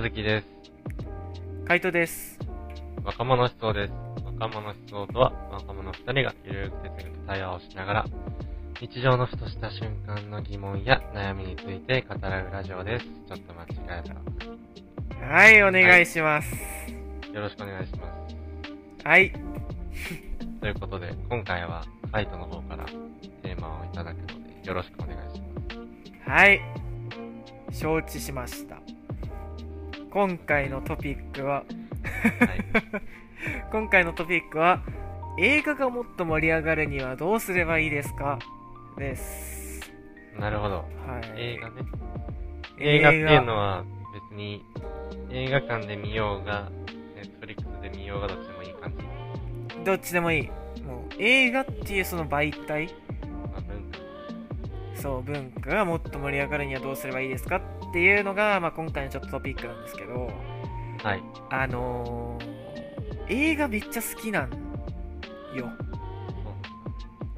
和樹です。カイトです。若者思想です。若者思想とは、若者二人がゆるく哲学対話をしながら、日常のふとした瞬間の疑問や悩みについて語らうラジオです。ちょっと間違えたら。はい、お願いします。よろしくお願いしまはい。す。ということで、今回はカイトの方からテーマをいただくので、よろしくお願いしまはい。承知しました。今回のトピックは、す。はい。今回のトピックは、映画がもっと盛り上がるにはどうすればいいですか？です。なるほど。はい。映画ね。映画っていうのは別に映画館で見ようが、ネットフリックスで見ようがどっちでもいい感じ。どっちでもいい。もう、映画っていうその媒体、まあ、文化。そう、文化がもっと盛り上がるにはどうすればいいですか？っていうのが、まあ、今回のちょっとトピックなんですけど、はい。あのー、映画めっちゃ好きなんよ。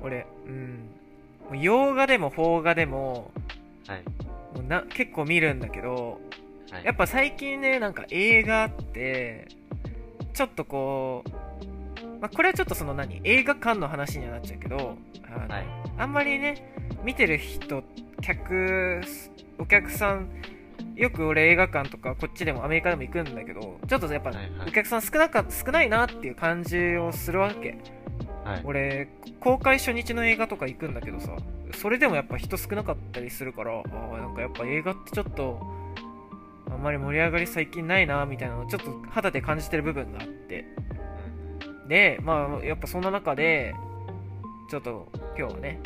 俺、うん。もう洋画でも邦画でも、はい。もうな結構見るんだけど、はい。やっぱ最近ね、なんか映画って、ちょっとこう、まあ、これはちょっとその何映画館の話にはなっちゃうけど、あのはい。あんまりね、見てる人、客、お客さん、よく俺映画館とかこっちでもアメリカでも行くんだけど、ちょっとやっぱお客さん少なか少ないなっていう感じをするわけ。はい。俺、公開初日の映画とか行くんだけどさ、それでもやっぱ人少なかったりするから、ああ、なんかやっぱ映画ってちょっと、あんまり盛り上がり最近ないなみたいなのをちょっと肌で感じてる部分があって。で、まあ、やっぱそんな中で、ちょっと今日はね、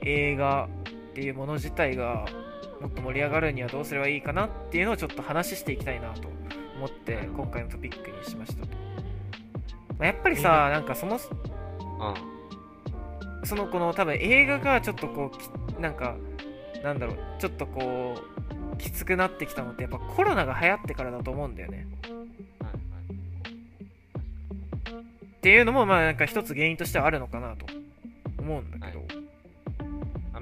映画っていうもの自体がもっと盛り上がるにはどうすればいいかなっていうのをちょっと話していきたいなと思って今回のトピックにしましたと。まあ、やっぱりさ、なんかその、うん。そのこの多分映画がちょっとこうきなんかなんだろうちょっとこうきつくなってきたのってやっぱコロナが流行ってからだと思うんだよねはい。っていうのもまあなんか一つ原因としてはあるのかなと思うんだけど、はいア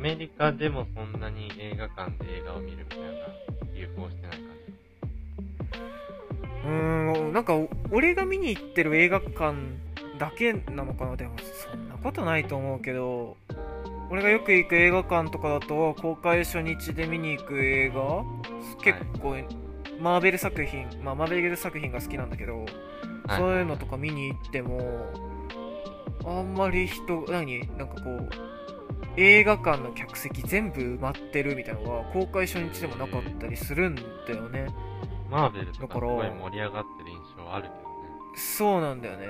メリカでもそんなに映画館で映画を見るみたいな流行してない感じ。うーんなんかお俺が見に行ってる映画館だけなのかなでもそんなことないと思うけど俺がよく行く映画館とかだと公開初日で見に行く映画結構、マーベル作品まあマーベル作品が好きなんだけど、はいそういうのとか見に行ってもあんまり人何？なんかこう映画館の客席全部埋まってるみたいなのが公開初日でもなかったりするんだよね。マーベルとかすごい盛り上がってる印象あるけどね。そうなんだよね。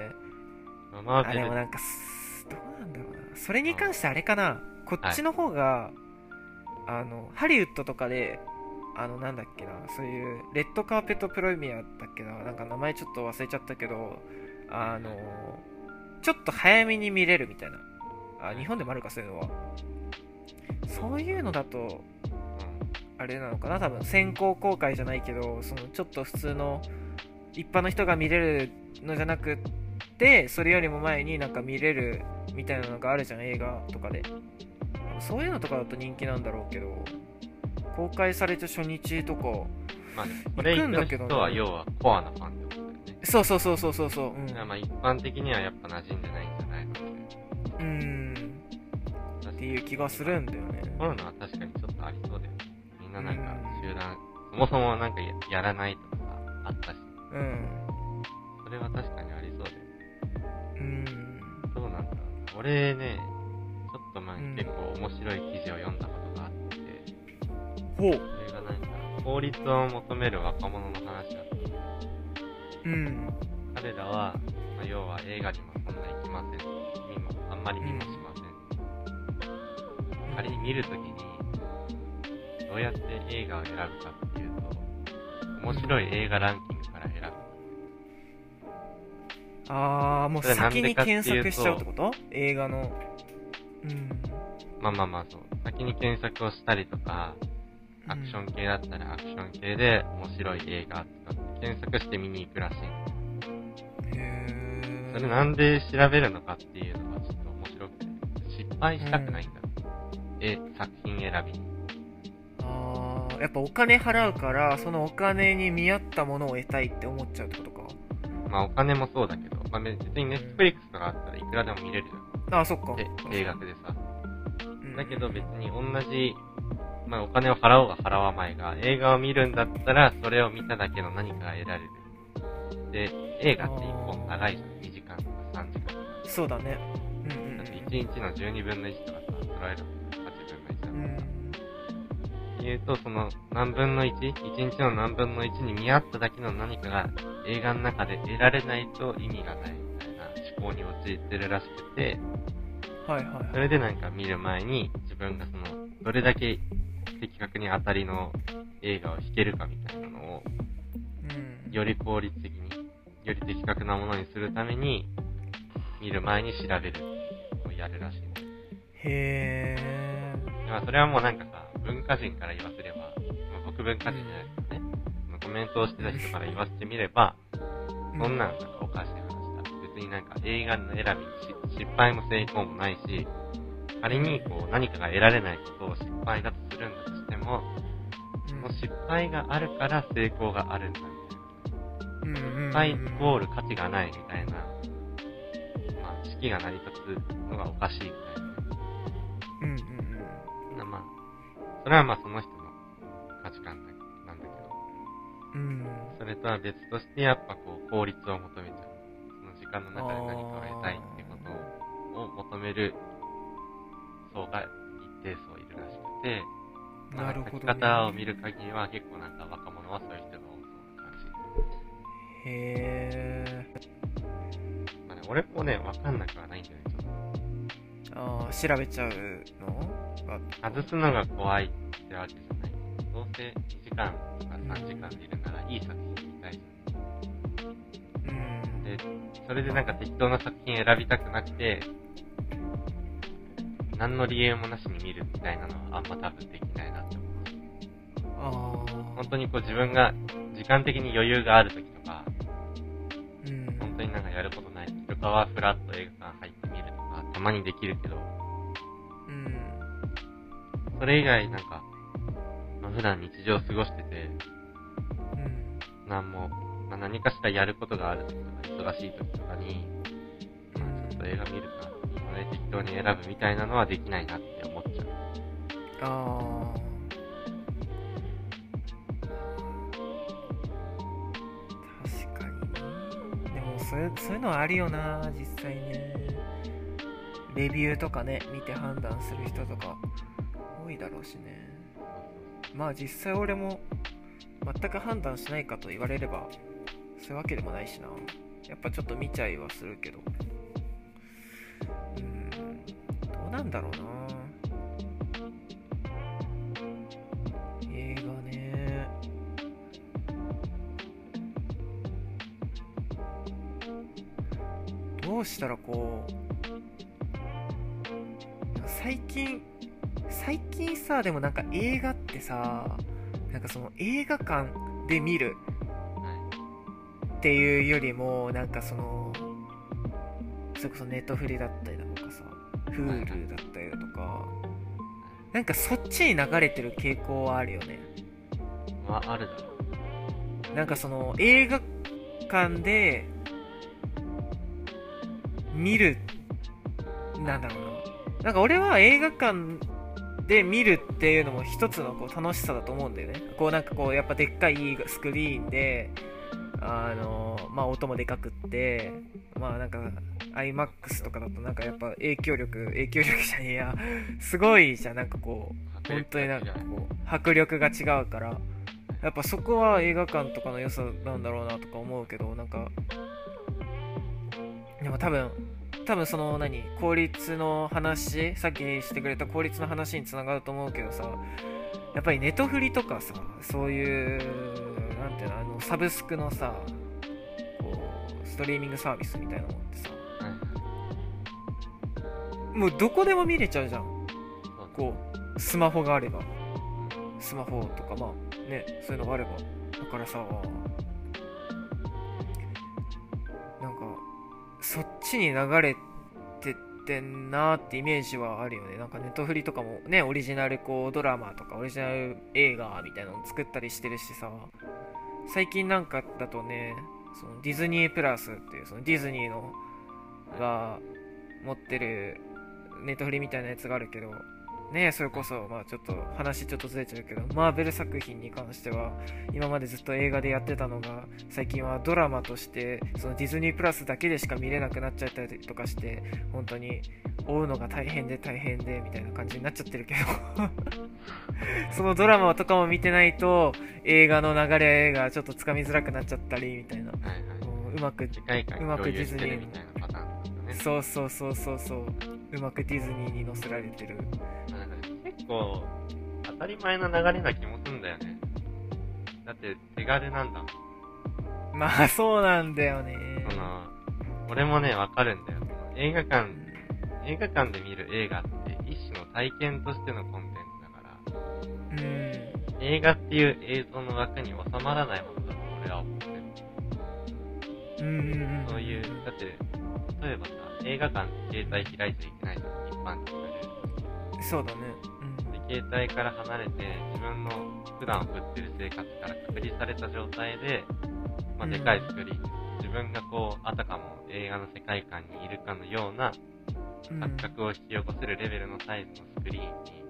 まあマーあベル、でもなんかすどうなんだろうな。それに関してあれかな。こっちの方が、あのハリウッドとかであのなんだっけな。そういうレッドカーペットプロミアだっけな。なんか名前ちょっと忘れちゃったけどあのちょっと早めに見れるみたいなあ日本でもあるかそういうのは。そういうのだとうんあれなのかな多分先行公開じゃないけどそのちょっと普通の一般の人が見れるのじゃなくってそれよりも前になんか見れるみたいなのがあるじゃん映画とかで。そういうのとかだと人気なんだろうけど公開された初日とかまあね、これ行く行くんだけどね。人は要はコアなファンってことだよね。そうそうそうそうそうそう。うん。まあ一般的にはやっぱ馴染んでないんじゃないのう。ーんっていう気がするんだよねコロナは確かにちょっとありそうだよね。みんななんかうん集団、そもそもなんかややらないとかさ、あったし、うんそれは確かにありそうだよね。うんどうなんだろうな。俺ね、ちょっと前うんに結構面白い記事を読んだことがあって、ほうそれがなんか、法律を求める若者の話だった。うん彼らは、まあ、要は映画にもそんな行きません。見も、あんまり見もしません。仮に見るときに、どうやって映画を選ぶかっていうと、面白い映画ランキングから選ぶ。ああもう先に検索しちゃうってこと？映画のうんまあまあまあそう。先に検索をしたりとか、アクション系だったらアクション系で面白い映画とか検索して見に行くらしい。へえそれなんで調べるのかっていうのがちょっと面白くて、失敗したくないんだ。え、作品選びに。あーやっぱお金払うからそのお金に見合ったものを得たいって思っちゃうってことか？まあお金もそうだけど、まあ別にネットフリックスとかあったらいくらでも見れるじゃん。ああそっかで、定額でさ。うんだけど別に同じ、まあお金を払おうが払わないが、映画を見るんだったら、それを見ただけの何かが得られる。で、映画って1本長いじゃん。2時間とか3時間とか。そうだねうんだって1日の12分の1とかさ、捉える8分の1だうと、その何分の 1?1 日の何分の1に見合っただけの何かが映画の中で得られないと意味がないみたいな思考に陥ってるらしくて、はいはいはい。それでなんか見る前に自分がその、どれだけ的確に当たりの映画を弾けるかみたいなのを、うん。より効率的に、より的確なものにするために、見る前に調べるをやるらしい。へえまあ、それはもうなんかさ、文化人から言わせれば、まあ、僕文化人じゃないですけどね、コメントをしてた人から言わせてみれば、そんなんなんかおかしい話だ。別になんか映画の選びにし失敗も成功もないし、仮にこう何かが得られないことを失敗だとするんだとしても、その失敗があるから成功があるんだみたいな。失敗イコール価値がないみたいな、まあ、式が成り立つのがおかしいみたいな。それはまあその人の価値観だなんだけど、うん。それとは別としてやっぱこう効率を求めちゃう。その時間の中で何かを得たいってことを求める層が一定層いるらしくて、まあなるほどね。書き方を見る限りは結構なんか若者はそういう人が多そうな感じ。へえまあね、俺もね、わかんなくはないんだよね、ああ調べちゃうの？外すのが怖いってわけじゃない。どうせ2時間とか3時間でいるならいい作品見たいじゃうんん。で、それでなんか適当な作品選びたくなくて、何の理由もなしに見るみたいなのはあんま多分できないなって思う。ああ本当にこう自分が時間的に余裕がある時とか、うん本当になんかやることない時とかはフラッと映画館入ってたまにできるけど、うん。それ以外なんか、まあ、普段日常過ごしてて、うん。なんも、まあ、何かしらやることがある時とか、忙しい時とかに、まあ、ちょっと映画見るか、それ適当に選ぶみたいなのはできないなって思っちゃう。ああそういうのはあるよな実際ねレビューとかね見て判断する人とか多いだろうしね。まあ実際俺も全く判断しないかと言われればそういうわけでもないしな。やっぱちょっと見ちゃいはするけど。うんどうなんだろうな。映画ね。どうしたらこう最近最近さでもなんか映画ってさなんかその映画館で見るはっていうよりもなんかそのそれこそネットフリだったりだとかさ Hulu だったりだとかなんかそっちに流れてる傾向はあるよねい。はあるだろう。なんかその映画館で見るなんだろうななんか俺は映画館で見るっていうのも一つのこう楽しさだと思うんだよね。こうなんかこうやっぱでっかいスクリーンであのまあ音もでかくってまあなんか iMAX とかだとなんかやっぱ影響力影響力じゃねえや。すごいじゃん。なんかこう本当になんかこう迫力が違うから。やっぱそこは映画館とかの良さなんだろうなとか思うけどなんかでも多分多分その何効率の話さっきしてくれた効率の話につながると思うけどさやっぱりネトフリとかさそういうなんていうのあのサブスクのさこうストリーミングサービスみたいなのってさはいもうどこでも見れちゃうじゃん。こうスマホがあれば。スマホとかまあねそういうのがあれば。だからさそっちに流れてってんなってイメージはあるよね。なんかネットフリとかもねオリジナルこうドラマとかオリジナル映画みたいなの作ったりしてるしさ。最近なんかだとねそのディズニープラスっていうそのディズニーのが持ってるネットフリみたいなやつがあるけどねそれこそ、まあちょっと話ちょっとずれちゃうけど、マーベル作品に関しては、今までずっと映画でやってたのが、最近はドラマとして、そのディズニープラスだけでしか見れなくなっちゃったりとかして、本当に追うのが大変で大変で、みたいな感じになっちゃってるけど そのドラマとかも見てないと、映画の流れがちょっとつかみづらくなっちゃったり、みたいな。はいはい、うまく、うまくディズニーに。そうそうそうそうそう。うまくディズニーに乗せられてる。結構、当たり前の流れな気もすんだよね。だって手軽なんだもん。まあ、そうなんだよね。その、俺もね、わかるんだよ。映画館、映画館で見る映画って一種の体験としてのコンテンツだから、うん。映画っていう映像の枠に収まらないものだと俺は思ってる。うん。そういう、だって、例えばさ、映画館で携帯開いちゃいけないじゃん、一般的なルール。そうだね。で、携帯から離れて、自分の普段送ってる生活から隔離された状態で、まあ、でかいスクリーン、自分がこう、あたかも映画の世界観にいるかのような、錯覚を引き起こせるレベルのサイズのスクリーンに、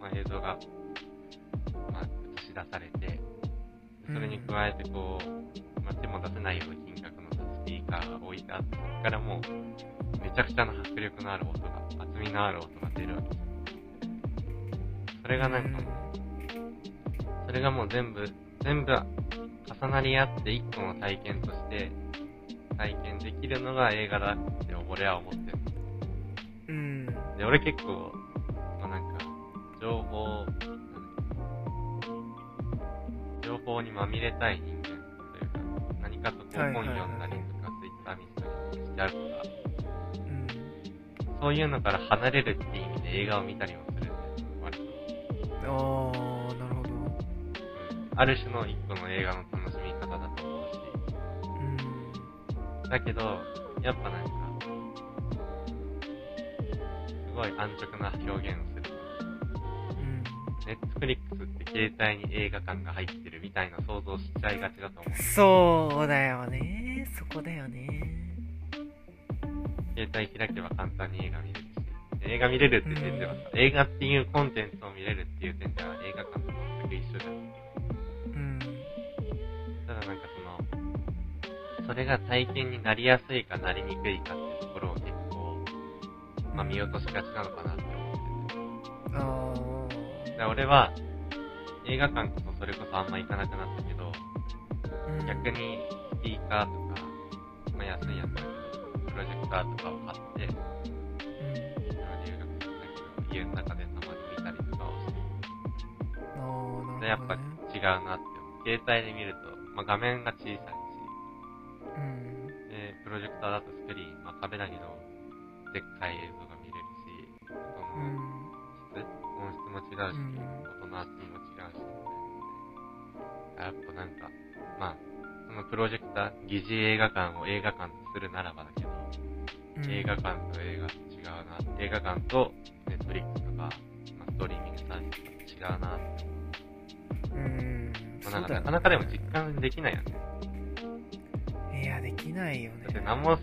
まあ、映像が、まあ、映し出されて、それに加えてこう、まあ、手も出せないような金額のスピーカーが置いてあって、そこからもう、めちゃくちゃな迫力のある音が、厚みのある音が出るわけです。それがなんか、それがもう全部、全部重なり合って一個の体験として体験できるのが映画だって俺は思ってる。うん。で、俺結構、まあ、なんか、情報、情報にまみれたい人間というか、何かとこう本読んだりとたりしちゃうから、うん、そういうのから離れるっていう意味で映画を見たりもああ、なるほど。ある種の一個の映画の楽しみ方だと思うし。うん。だけど、やっぱなんか、すごい安直な表現をする。うん。ネットフリックスって携帯に映画館が入ってるみたいな想像しちゃいがちだと思う。そうだよね。そこだよね。携帯開けば簡単に映画見れるし。映画見れるって点ではさ、映画っていうコンテンツを見れるっていう点では映画館と全く一緒じゃん。うん。ただなんかその、それが体験になりやすいかなりにくいかっていうところを結構、まあ見落としがちなのかなって思ってて。ああ。俺は、映画館こそそれこそあんま行かなくなったけど、うん、逆にスピーカーとか、まあ安いやつプロジェクターとかを買って、家の中でたまに見たりとかをして。ね、やっぱ違うなって。携帯で見ると、まあ、画面が小さいし、うん。で、プロジェクターだとスクリーン、まあ、壁だけど、でっかい映像が見れるし、音の質、うん、音質も違うし、うん、音の厚みも違うし、やっぱなんか、まあ、そのプロジェクター、疑似映画館を映画館とするならばだけど、うん、映画館と映画違うな。映画館とネットフリックスとか、まあ、ストリーミングサービスと違うなって思う。うん。まあ、なんか、なかなかでも実感できないよね。いや、できないよね。だって何も考え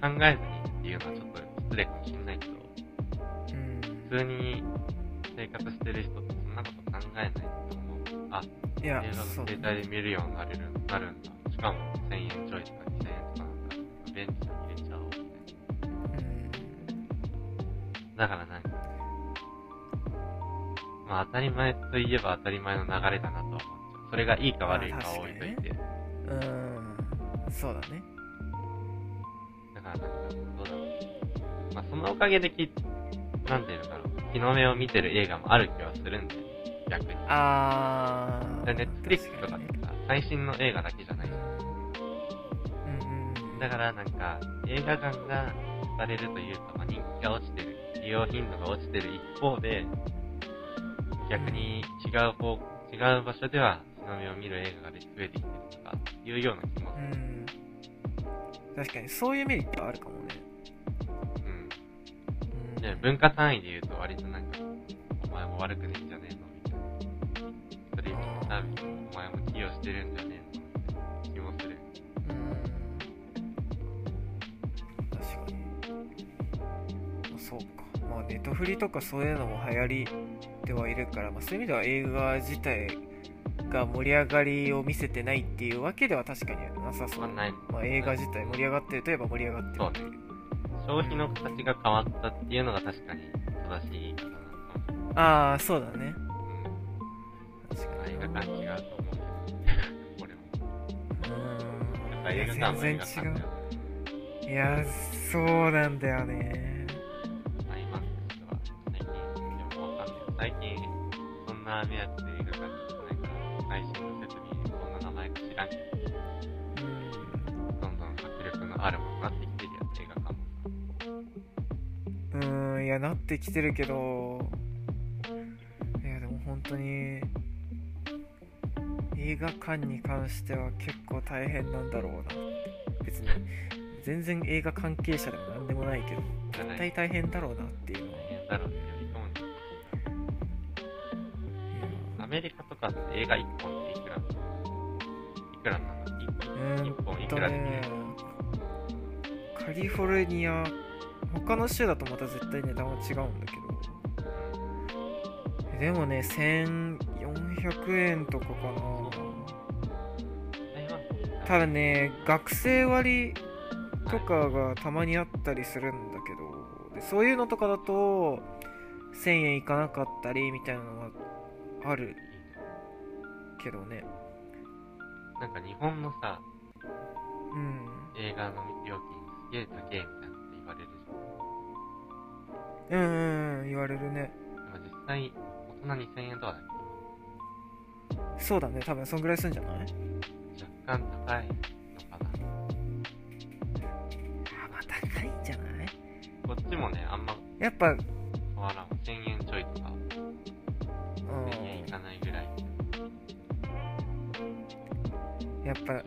ずにっていうのはちょっと失礼かもしれないけど、うん。普通に生活してる人ってそんなこと考えないと思う。あ、いや映画の携帯で見るようになれる、なるんだ。しかも1000円ちょいとか2000円とかなんだ。便利なだからなんか、まあ当たり前といえば当たり前の流れだなとは思っちゃう。それがいいか悪いかは置いといて。ね、うん、そうだね。だからなんか、どうだろう。まあそのおかげでき、なんていうのかな、日の目を見てる映画もある気はするんで、逆に。あー。ネットフリックスとかってさ、最新の映画だけじゃない。うんうん。だからなんか、映画館がされるというか、まあ人気が落ちてる利用頻度が落ちてる一方で、逆に違う方、違う場所では日の目を見る映画が増えてきてるとか、いうような気もする。確かに、そういうメリットはあるかもね。うん。で文化単位で言うと割となんか、お前も悪くねえんじゃねえのみたいな。ストリーミングサービスもお前も寄与してるんじゃねえのみたいな気もする。うん確かにそうかまあネットフリとかそういうのも流行りではいるから、まあ、そういう意味では映画自体が盛り上がりを見せてないっていうわけでは確かになさそう、まあない。まあ、映画自体盛り上がってるといえば盛り上がってるっていう。消費の形が変わったっていうのが確かに正しいかも。ああそうだね。うん。確かに映画館違うと思う。俺も。う映画館は映画館だよ然違ういやそうなんだよね目当てで映画館に行ってないから、配信の設備、こんな名前か知らんけど、うんどんどん迫力のあるものになってきてるやつ、映画館もうーんいやなってきてるけど。いやでも本当に。映画館に関しては結構大変なんだろうな。別に。全然映画関係者でも何でもないけど。絶対大変だろうなっていうのは。大変だろうっメリカとかって映画1本っていくらいくらなのう 1, ーん本いくとらで見ねれる？カリフォルニア他の州だとまた絶対値段は違うんだけど。でもね1400円とかかな。た。だね学生割とかがたまにあったりするんだけど。でそういうのとかだと1000円いかなかったりみたいなのはあるけどねなんか日本のさ、うん映画の料金すげえ高えみたいなって言われるじうんうんうん言われるね。でも実際、大人2000円とかだっそうだね多分そんぐらいするんじゃない？け若干高いのかな。あまあ高いんじゃない？こっちもね、あんまやっぱうん変わらん。1000円やっ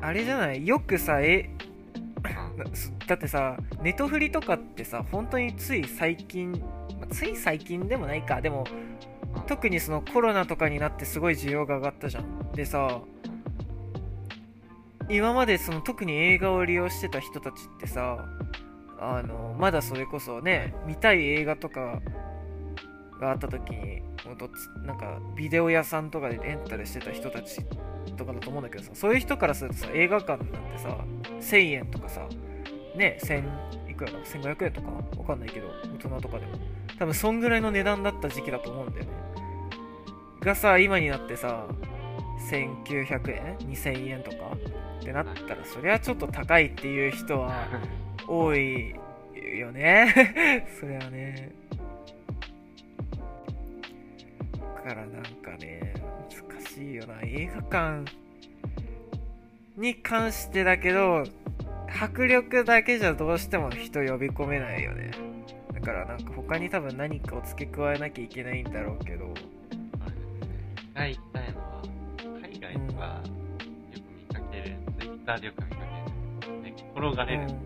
ぱあれじゃない？よくさえ？だってさネトフリとかってさ本当につい最近、まあつい最近でもないか。でも特にそのコロナとかになってすごい需要が上がったじゃん。でさ今までその特に映画を利用してた人たちってさあのまだそれこそね見たい映画とかがあった時になんかビデオ屋さんとかでレンタルしてた人たちとかだと思うんだけどさそういう人からするとさ映画館なんてさ1000円とかさね千いくらだ1500円とかわかんないけど大人とかでも。多分そんぐらいの値段だった時期だと思うんだよね。がさ今になってさ1900円？2000円とか？ってなったらそりゃちょっと高いっていう人は多いよね。それはね。だからなんかねしいよな。映画館に関してだけど迫力だけじゃどうしても人呼び込めないよね。だからなんか他に多分何かを付け加えなきゃいけないんだろうけど。あれですね。一回行きたいのは、海外とかよく見かける、ツイッターでよく見かけるんだけど、寝っ転がれるとか、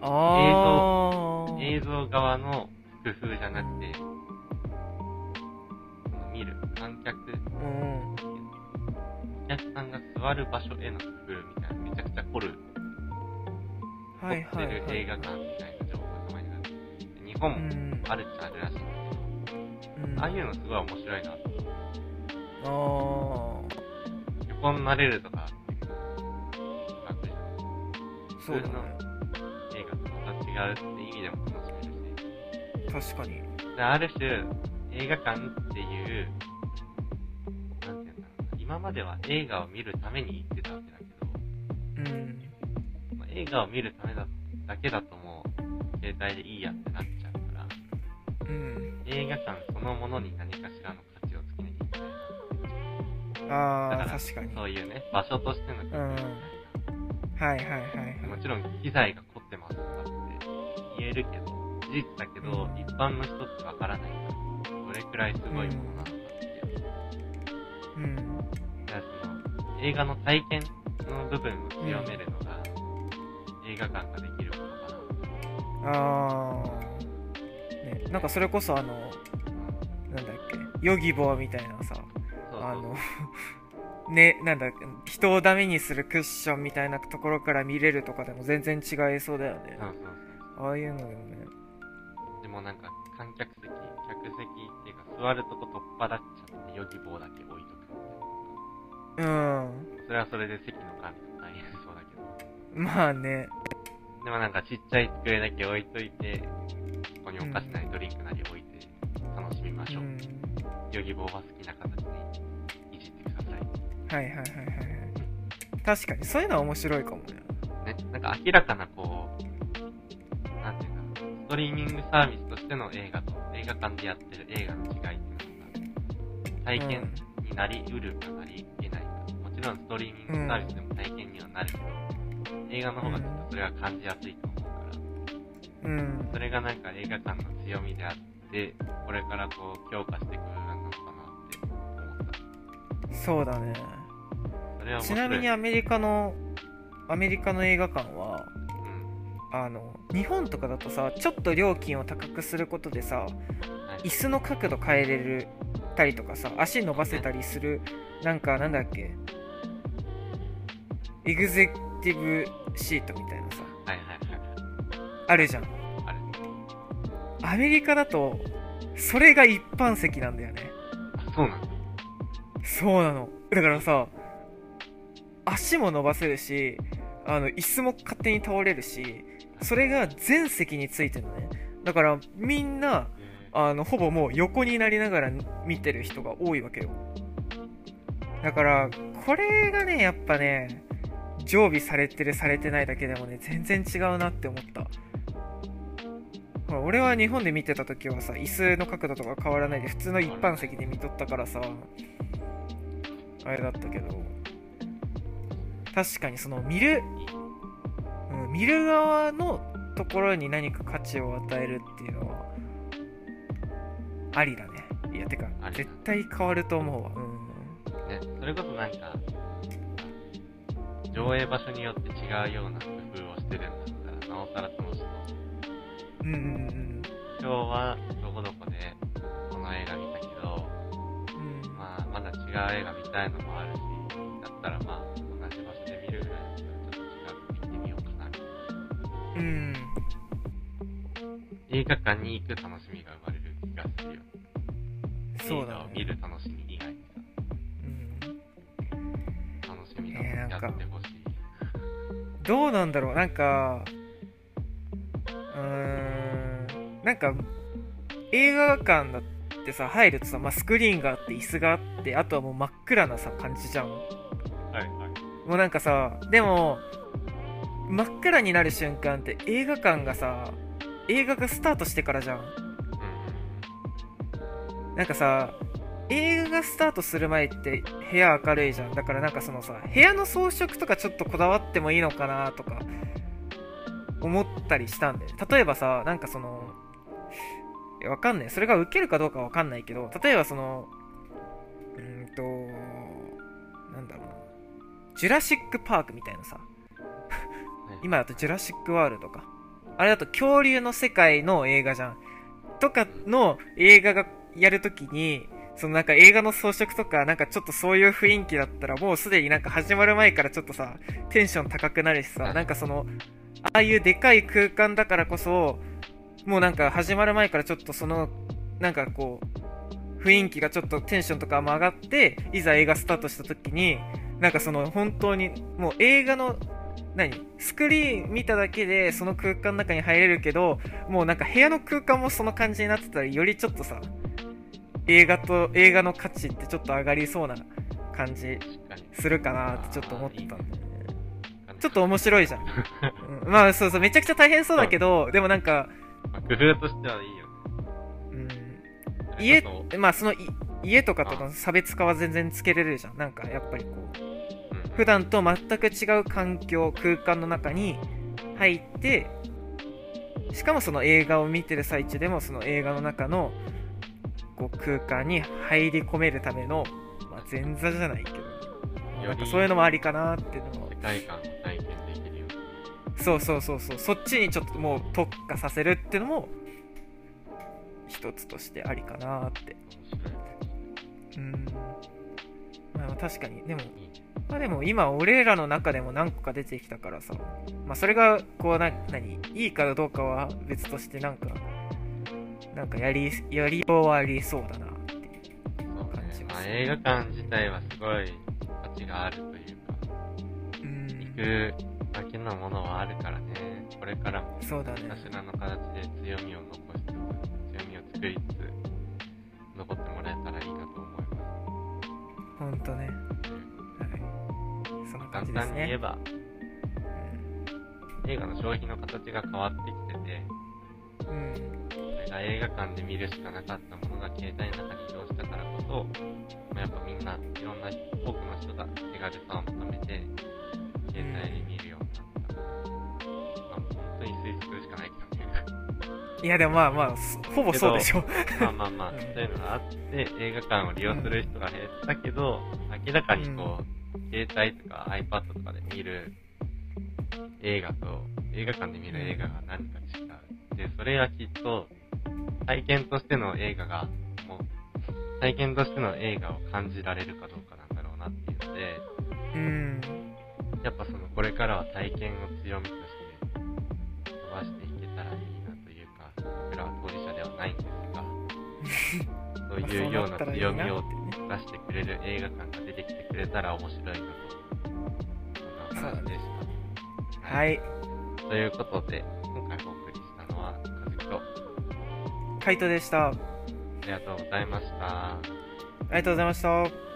そのああ映像側の工夫じゃなくて、その見る。観客、うん。お客さんが座る場所への工夫みたいな、めちゃくちゃ凝る、はい凝ってる映画館みたいな情報がたまにある。で日本もうん。あるっちゃあるらしい。んだうん。けど、ああいうのすごい面白いなとあ思う。横になれるとか、楽じゃんーそうだね。映画とまた違うって意味でも楽しめるし。確かに。である種、映画館っていう、なんていうんだろうな、今までは映画を見るために行ってたわけだけど、うん。まあ映画を見るためだだけだともう、携帯でいいやってなっちゃうから、うん。映画館そのものに何かしらの価値をつけなきゃいけない。なってああだから確かに。そういうね、場所としての工夫みたいな。はいはいはい。もはいちろん機材が凝ってますとかって言えるけど、事実だけど、うん。一般の人ってわからないから、どれくらいすごいものなのかっていう。うん。だからその、映画の体験の部分を強めるのが、映画館ができることかな。あー。ねなんかそれこそあのなんだっけヨギボーみたいなさあの ねなんだ人をダメにするクッションみたいなところから見れるとかでも全然違いそうだよね。そうそうそうああいうのでもね。でもなんか観客席、客席っていうか座るとこ取っ払っちゃってヨギ棒だけ置いとくみたいなうんそれはそれで席の管理大変そうだけど。まあねでもなんかちっちゃい机だけ置いといて、ここにお菓子なりドリンクなり置いて楽しみましょう。うんヨギ棒は好きな形にいじってください。はいはいはいはいはい確かにそういうのは面白いかもねね、なんか明らかなこう、トリーミングサービスとしての映画と映画館でやってる映画の違いっていうのが、体験になりうるかなり得ないか。もちろんストリーミングサービスでも体験にはなるけど、映画の方がきっとそれは感じやすいと思うから、うんそれがなんか映画館の強みであって、これからこう強化していくなのかなって思った。そうだねそれは面ち。なみにアメリカのアメリカの映画館はうん。あの日本とかだとさちょっと料金を高くすることでさはい椅子の角度変えれるたりとかさ足伸ばせたりするなんかなんだっけエグゼクティブシートみたいなさ。あるじゃん。アメリカだとそれが一般席なんだよねあ、そうなんだ。そうなのだからさ足も伸ばせるしあの椅子も勝手に倒れるしそれが全席についてのねだからみんなあのほぼもう横になりながら見てる人が多いわけよ。だからこれがねやっぱね常備されてるされてないだけでもね全然違うなって思った。俺は日本で見てた時はさ椅子の角度とか変わらないで普通の一般席で見とったからさあれだったけど。確かにその見る、見る側のところに何か価値を与えるっていうのはありだね。いやてか絶対変わると思うわ。うんね、それこそなんか、上映場所によって違うような工夫をしてるんだったら、なおさら楽しそう。うんうん今日はどこどこでこの映画見たけど、うんうん。まあ、まだ違う映画見たいのもあるし、だったらまあ、映画館に行く楽しみが生まれる気がするよ。そうだ映画を見ね、る楽しみ以外にうん、さ、楽しみだえーなんかやってほしい。どうなんだろうなんかうーんなんか映画館だってさ入るとさ、まあ、スクリーンがあって椅子があってあとはもう真っ暗なさ感じじゃんはいはい。もうなんかさでも真っ暗になる瞬間って映画館がさ映画がスタートしてからじゃん。うんなんかさ映画がスタートする前って部屋明るいじゃん。だからなんかそのさ部屋の装飾とかちょっとこだわってもいいのかなとか思ったりしたんで例えばさなんかそのわかんない。それが受けるかどうかわかんないけど例えばそのうーんとなんだろうな。ジュラシック・パークみたいなさ。今だとジュラシック・ワールドかあれだと恐竜の世界の映画じゃん。とかの映画がやるときにそのなんか映画の装飾とかなんかちょっとそういう雰囲気だったらもうすでになんか始まる前からちょっとさテンション高くなるしさなんかそのああいうでかい空間だからこそもうなんか始まる前からちょっとそのなんかこう雰囲気がちょっとテンションとかも上がっていざ映画スタートした時になんかその本当にもう映画の何？スクリーン見ただけでその空間の中に入れるけどもうなんか部屋の空間もその感じになってたらよりちょっとさ映画と映画の価値ってちょっと上がりそうな感じ。するかなってちょっと思ったんだよね。ちょっとと、面白いじゃん、うん。まあそうそうめちゃくちゃ大変そうだけどでもなんか、まあ工夫としてはいいよ。ね。うん、家まあそのい家とかとの差別化は全然つけれるじゃん。なんかやっぱりこう普段と全く違う環境空間の中に入ってしかもその映画を見てる最中でもその映画の中のこう空間に入り込めるための、まあ、前座じゃないけどなんかそういうのもありかなっていうのも世界観を体験できるよ。そうそうそうそう。そっちにちょっともう特化させるっていうのも一つとしてありかなって。面うんまあ確かにでも。まあでも今俺らの中でも何個か出てきたからさまあそれがこうな何？いいかどうかは別としてなんかなんかやりやりようはありそうだなっていう感じね。ます映画館自体はすごい価値があるというか、うん行くだけのものはあるからね。これからもそうだね何かしらの形で強みを残しつつ、強みを作りつつ、残ってもらえたらいいなと思いまほんとね。はい。そんな感じです簡単に言えねば、映画の消費の形が変わってきてて、うん。それが映画館で見るしかなかったものが携帯の中に移動したからこそ、まあ、やっぱみんな、いろんな多くの人が手軽さを求めて、携帯で見るようになった。まあ、本当に推測しかないけど。ね。いやでもまあまあそほぼそうでしょ。まあまあまあ、うん。そういうのがあって、映画館を利用する人が減ったけど、明らかにこう、携帯とか iPad とかで見る映画と、映画館で見る映画が何か違う。で、それはきっと、体験としての映画が、もう、体験としての映画を感じられるかどうかなんだろうなっていうので、うん。やっぱその、これからは体験を強みとして、伸ばしていうような強みを出してくれる映画館が出てきてくれたら面白いなと、そんな話でした。はい。ということで、今回お送りしたのは、かずきと、カイトでした。あありがとうございました。りがとうございました